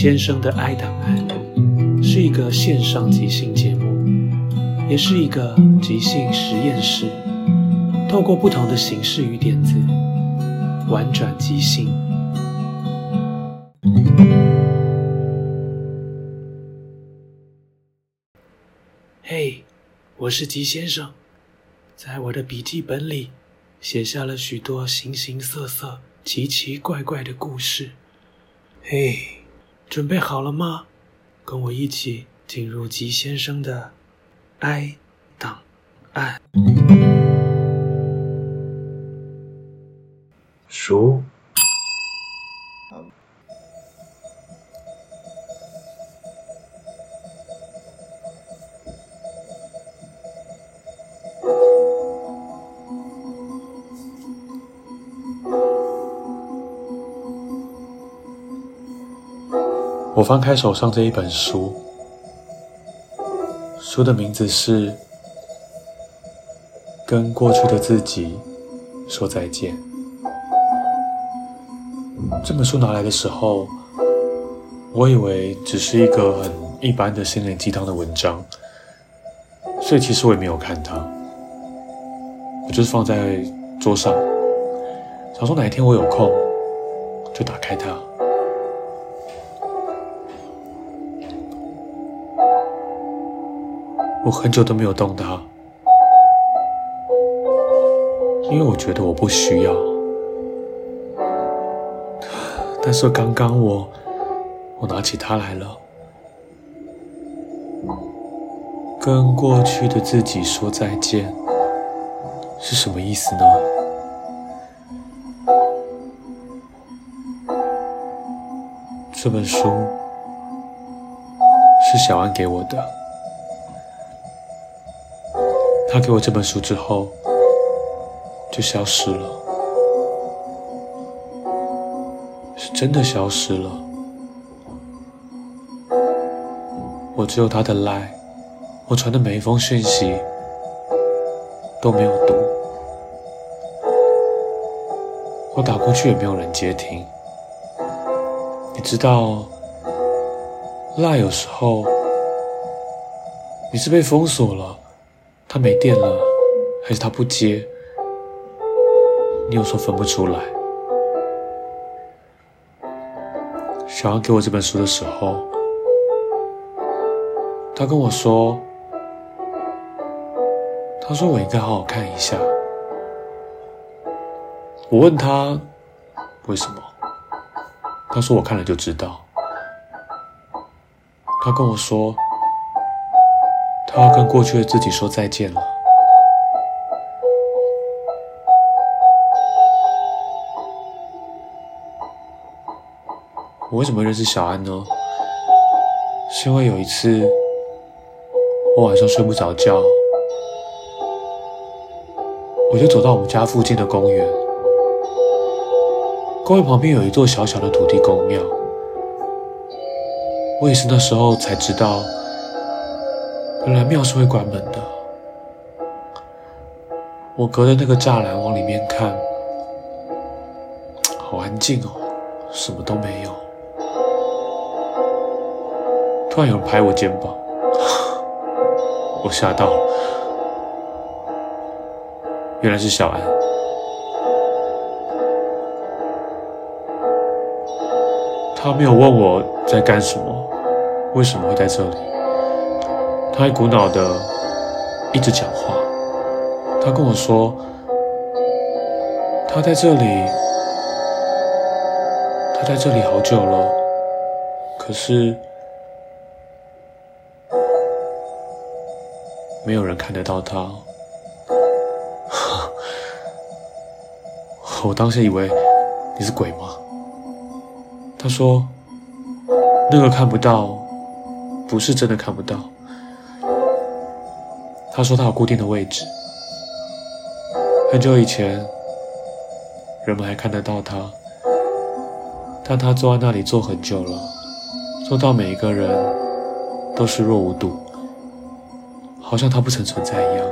先生的爱档案是一个线上即兴节目，也是一个即兴实验室，透过不同的形式与点子，玩转即兴。嘿，我是吉先生，在我的笔记本里写下了许多形形色色、奇奇怪怪的故事。嘿。准备好了吗？跟我一起进入吉先生的哀档案。书。我翻开手上这一本书，书的名字是《跟过去的自己说再见》。这本书拿来的时候，我以为只是一个很一般的心灵鸡汤的文章，所以其实我也没有看它，我就是放在桌上，想说哪一天我有空就打开它。我很久都没有动它，因为我觉得我不需要。但是刚刚我，我拿起它来了，跟过去的自己说再见，是什么意思呢？这本书是小安给我的。他给我这本书之后，就消失了，是真的消失了。我只有他的 LINE，我传的每一封讯息都没有读，我打过去也没有人接听。你知道赖有时候你是被封锁了。他没电了，还是他不接？你有时候分不出来。小安给我这本书的时候，他跟我说：“他说我应该好好看一下。”我问他为什么，他说我看了就知道。他跟我说。他要跟过去的自己说再见了。我为什么认识小安呢？是因为有一次，我晚上睡不着觉，我就走到我们家附近的公园。公园旁边有一座小小的土地公庙，我也是那时候才知道，原来庙是会关门的。我隔着那个栅栏往里面看，好安静哦，什么都没有。突然有人拍我肩膀，我吓到了，原来是小安。他没有问我在干什么，为什么会在这里，他一股脑的一直讲话。他跟我说，他在这里，他在这里好久了，可是没有人看得到他。我当时以为你是鬼吗？他说，那个看不到，不是真的看不到。他说他有固定的位置。很久以前，人们还看得到他，但他坐在那里坐很久了，坐到每一个人都视若无睹，好像他不曾存在一样。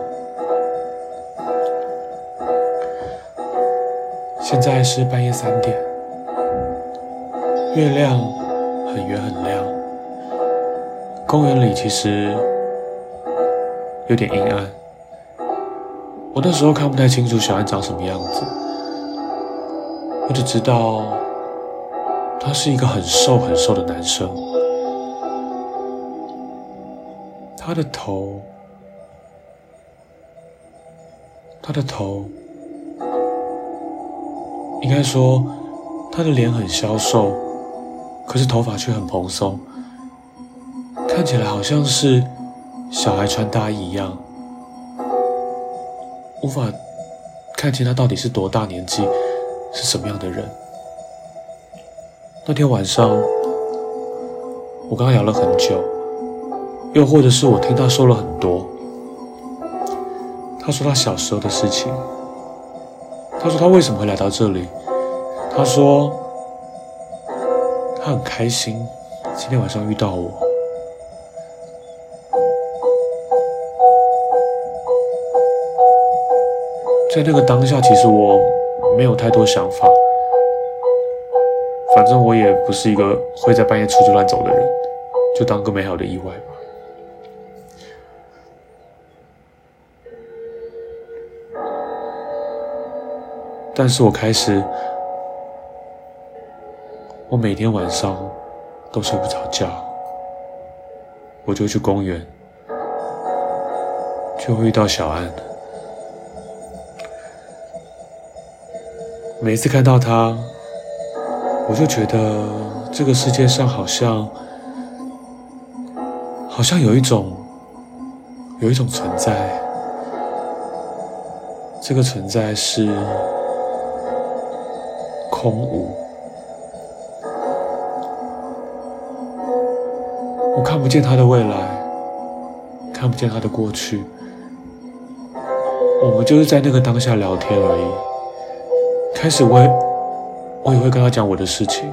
现在是半夜三点，月亮很圆很亮，公园里其实有点阴暗。我那时候看不太清楚小安长什么样子，我只知道他是一个很瘦很瘦的男生，他的头，他的头，应该说他的脸很消瘦，可是头发却很蓬松，看起来好像是小孩穿大衣一样。无法看清他到底是多大年纪，是什么样的人。那天晚上，我跟他聊了很久，又或者是我听他说了很多。他说他小时候的事情，他说他为什么会来到这里，他说他很开心今天晚上遇到我。在那个当下，其实我没有太多想法，反正我也不是一个会在半夜出去乱走的人，就当个美好的意外吧。但是我开始，我每天晚上都睡不着觉，我就去公园，就会遇到小安。每一次看到他，我就觉得这个世界上好像，好像有一种，有一种存在。这个存在是空无，我看不见他的未来，看不见他的过去，我们就是在那个当下聊天而已。开始我也，我也会跟他讲我的事情。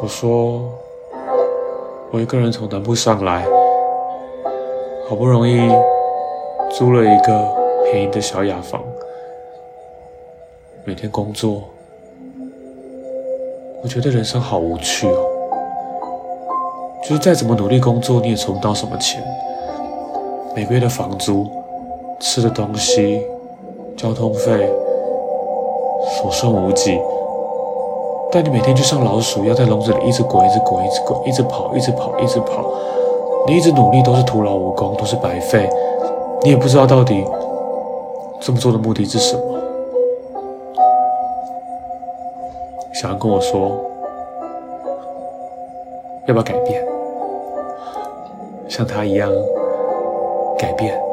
我说，我一个人从南部上来，好不容易租了一个便宜的小雅房，每天工作，我觉得人生好无趣哦。就是再怎么努力工作，你也存不到什么钱。每个月的房租、吃的东西、交通费。所剩无几，但你每天就像老鼠一样在笼子里一直滚，一直滚，一直滚，一直跑，一直跑，一直跑。你一直努力都是徒劳无功，都是白费。你也不知道到底这么做的目的是什么。小安跟我说，要不要改变，像他一样改变。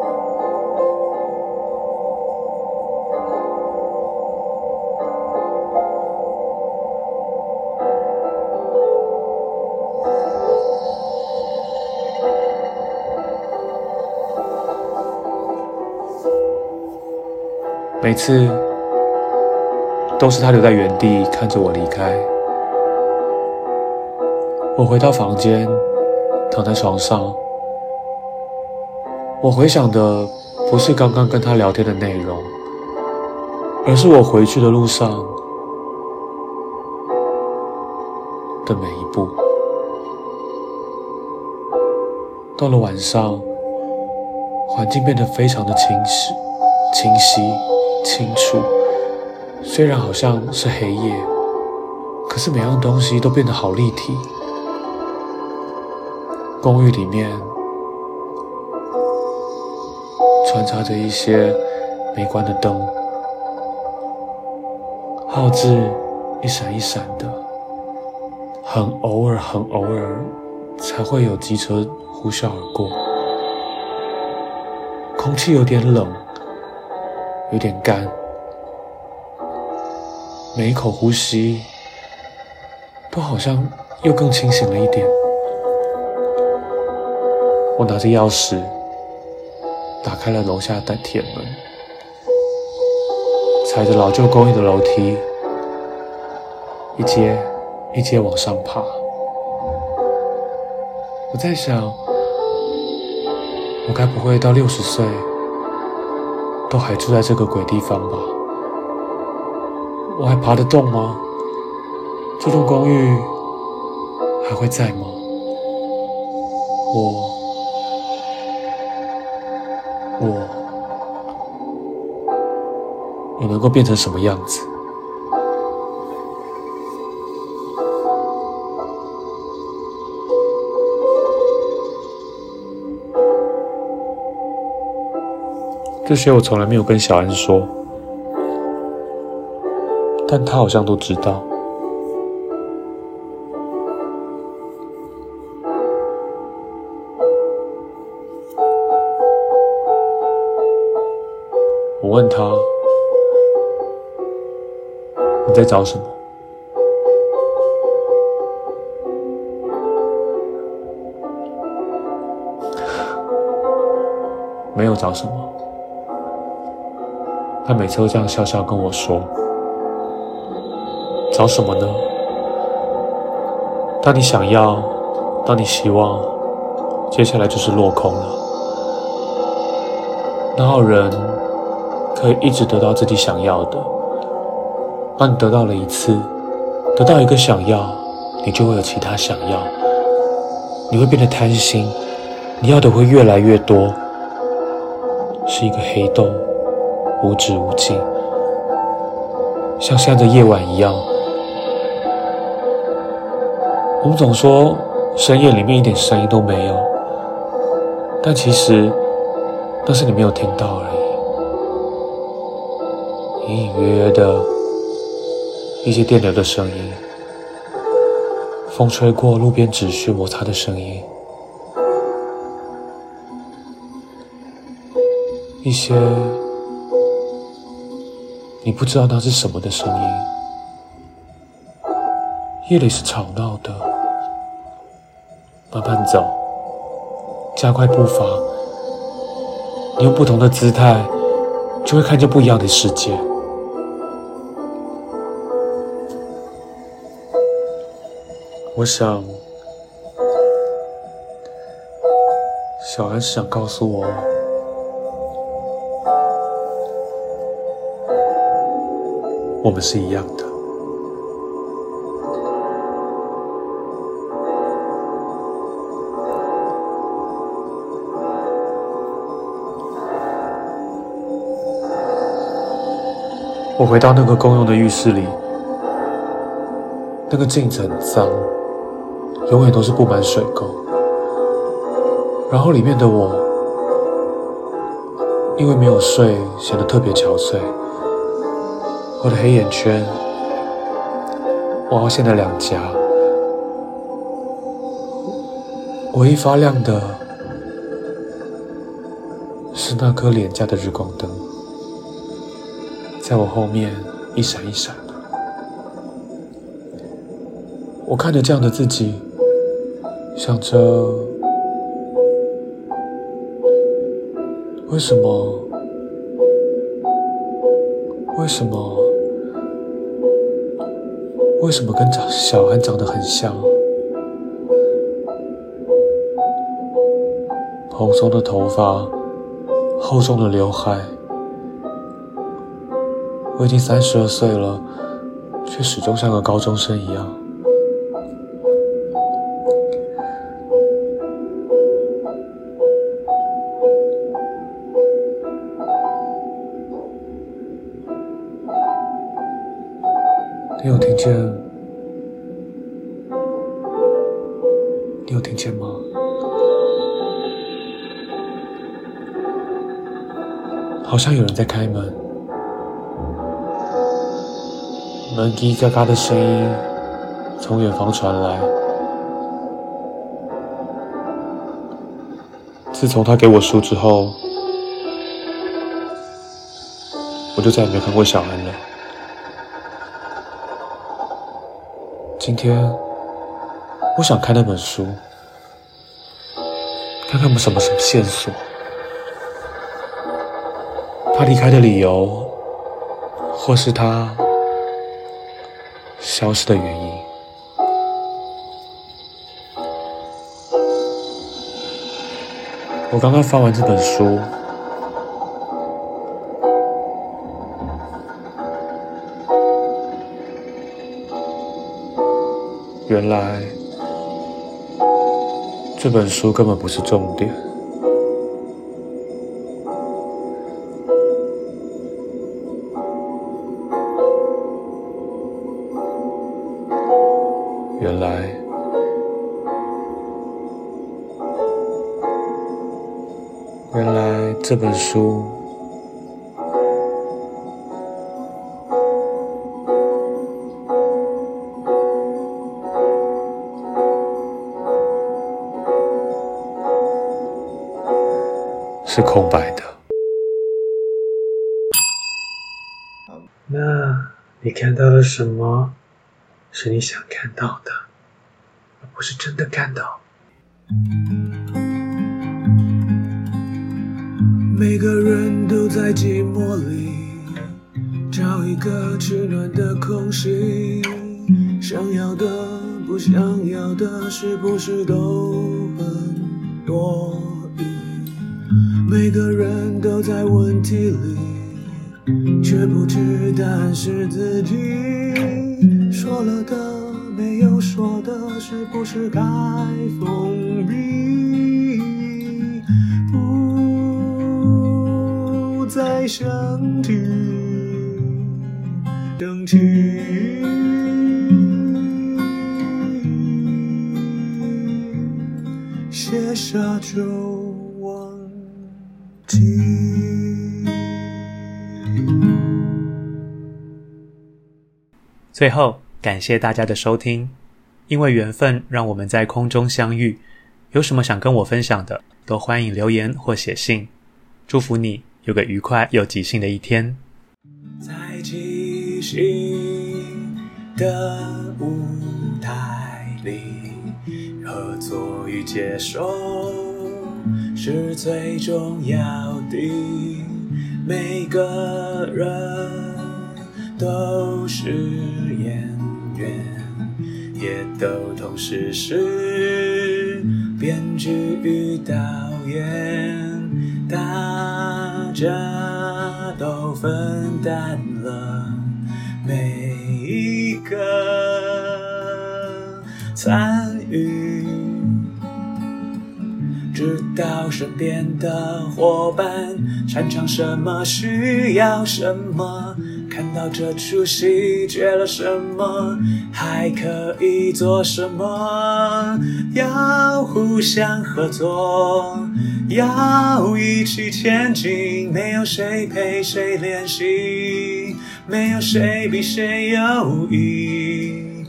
每次都是他留在原地看着我离开。我回到房间，躺在床上。我回想的不是刚刚跟他聊天的内容，而是我回去的路上的每一步。到了晚上，环境变得非常的清晰、清晰、清楚。虽然好像是黑夜，可是每样东西都变得好立体。公寓里面穿插着一些没关的灯，号志一闪一闪的，很偶尔、很偶尔才会有机车。呼啸而过，空气有点冷，有点干，每一口呼吸都好像又更清醒了一点。我拿着钥匙打开了楼下的铁门，踩着老旧公寓的楼梯，一阶一阶往上爬。我在想。我该不会到六十岁都还住在这个鬼地方吧？我还爬得动吗？这栋公寓还会在吗？我我我能够变成什么样子？这些我从来没有跟小安说，但他好像都知道。我问他：“你在找什么？”没有找什么。他每次都这样笑笑跟我说：“找什么呢？当你想要，当你希望，接下来就是落空了。哪有人可以一直得到自己想要的？当你得到了一次，得到一个想要，你就会有其他想要，你会变得贪心，你要的会越来越多，是一个黑洞。”无止无尽，像现在的夜晚一样。我们总说深夜里面一点声音都没有，但其实那是你没有听到而已。隐隐约约的一些电流的声音，风吹过路边纸屑摩擦的声音，一些。你不知道那是什么的声音。夜里是吵闹的，慢慢走，加快步伐，你用不同的姿态，就会看见不一样的世界。我想，小安是想告诉我。我们是一样的。我回到那个公用的浴室里，那个镜子很脏，永远都是布满水垢。然后里面的我，因为没有睡，显得特别憔悴。我的黑眼圈，我凹陷的两颊，唯一发亮的是那颗廉价的日光灯，在我后面一闪一闪的。我看着这样的自己，想着为什么为什么？为什么跟长小安长得很像？蓬松的头发，厚重的刘海。我已经三十二岁了，却始终像个高中生一样。你有听见？你有听见吗？好像有人在开门，门叽嘎嘎的声音从远方传来。自从他给我书之后，我就再也没有看过小安了。今天，我想看那本书，看看有什么什么线索。他离开的理由，或是他消失的原因。我刚刚翻完这本书。原来这本书根本不是重点。原来，原来这本书。是空白的。那你看到了什么？是你想看到的，而不是真的看到。每个人都在寂寞里找一个取暖的空隙，想要的不想要的，是不是都很多？每个人都在问题里，却不知答案是自己说了的，没有说的，是不是该封闭？不再想起，想起，写下就。最后，感谢大家的收听。因为缘分，让我们在空中相遇。有什么想跟我分享的，都欢迎留言或写信。祝福你有个愉快又即兴的一天。在即兴的舞台里，合作与接受。是最重要的，每个人都是演员，也都同时是编剧与导演，大家都分担了每一个参到身边的伙伴擅长什么，需要什么，看到这出戏缺了什么，还可以做什么？要互相合作，要一起前进，没有谁陪谁练习，没有谁比谁优异，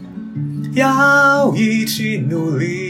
要一起努力。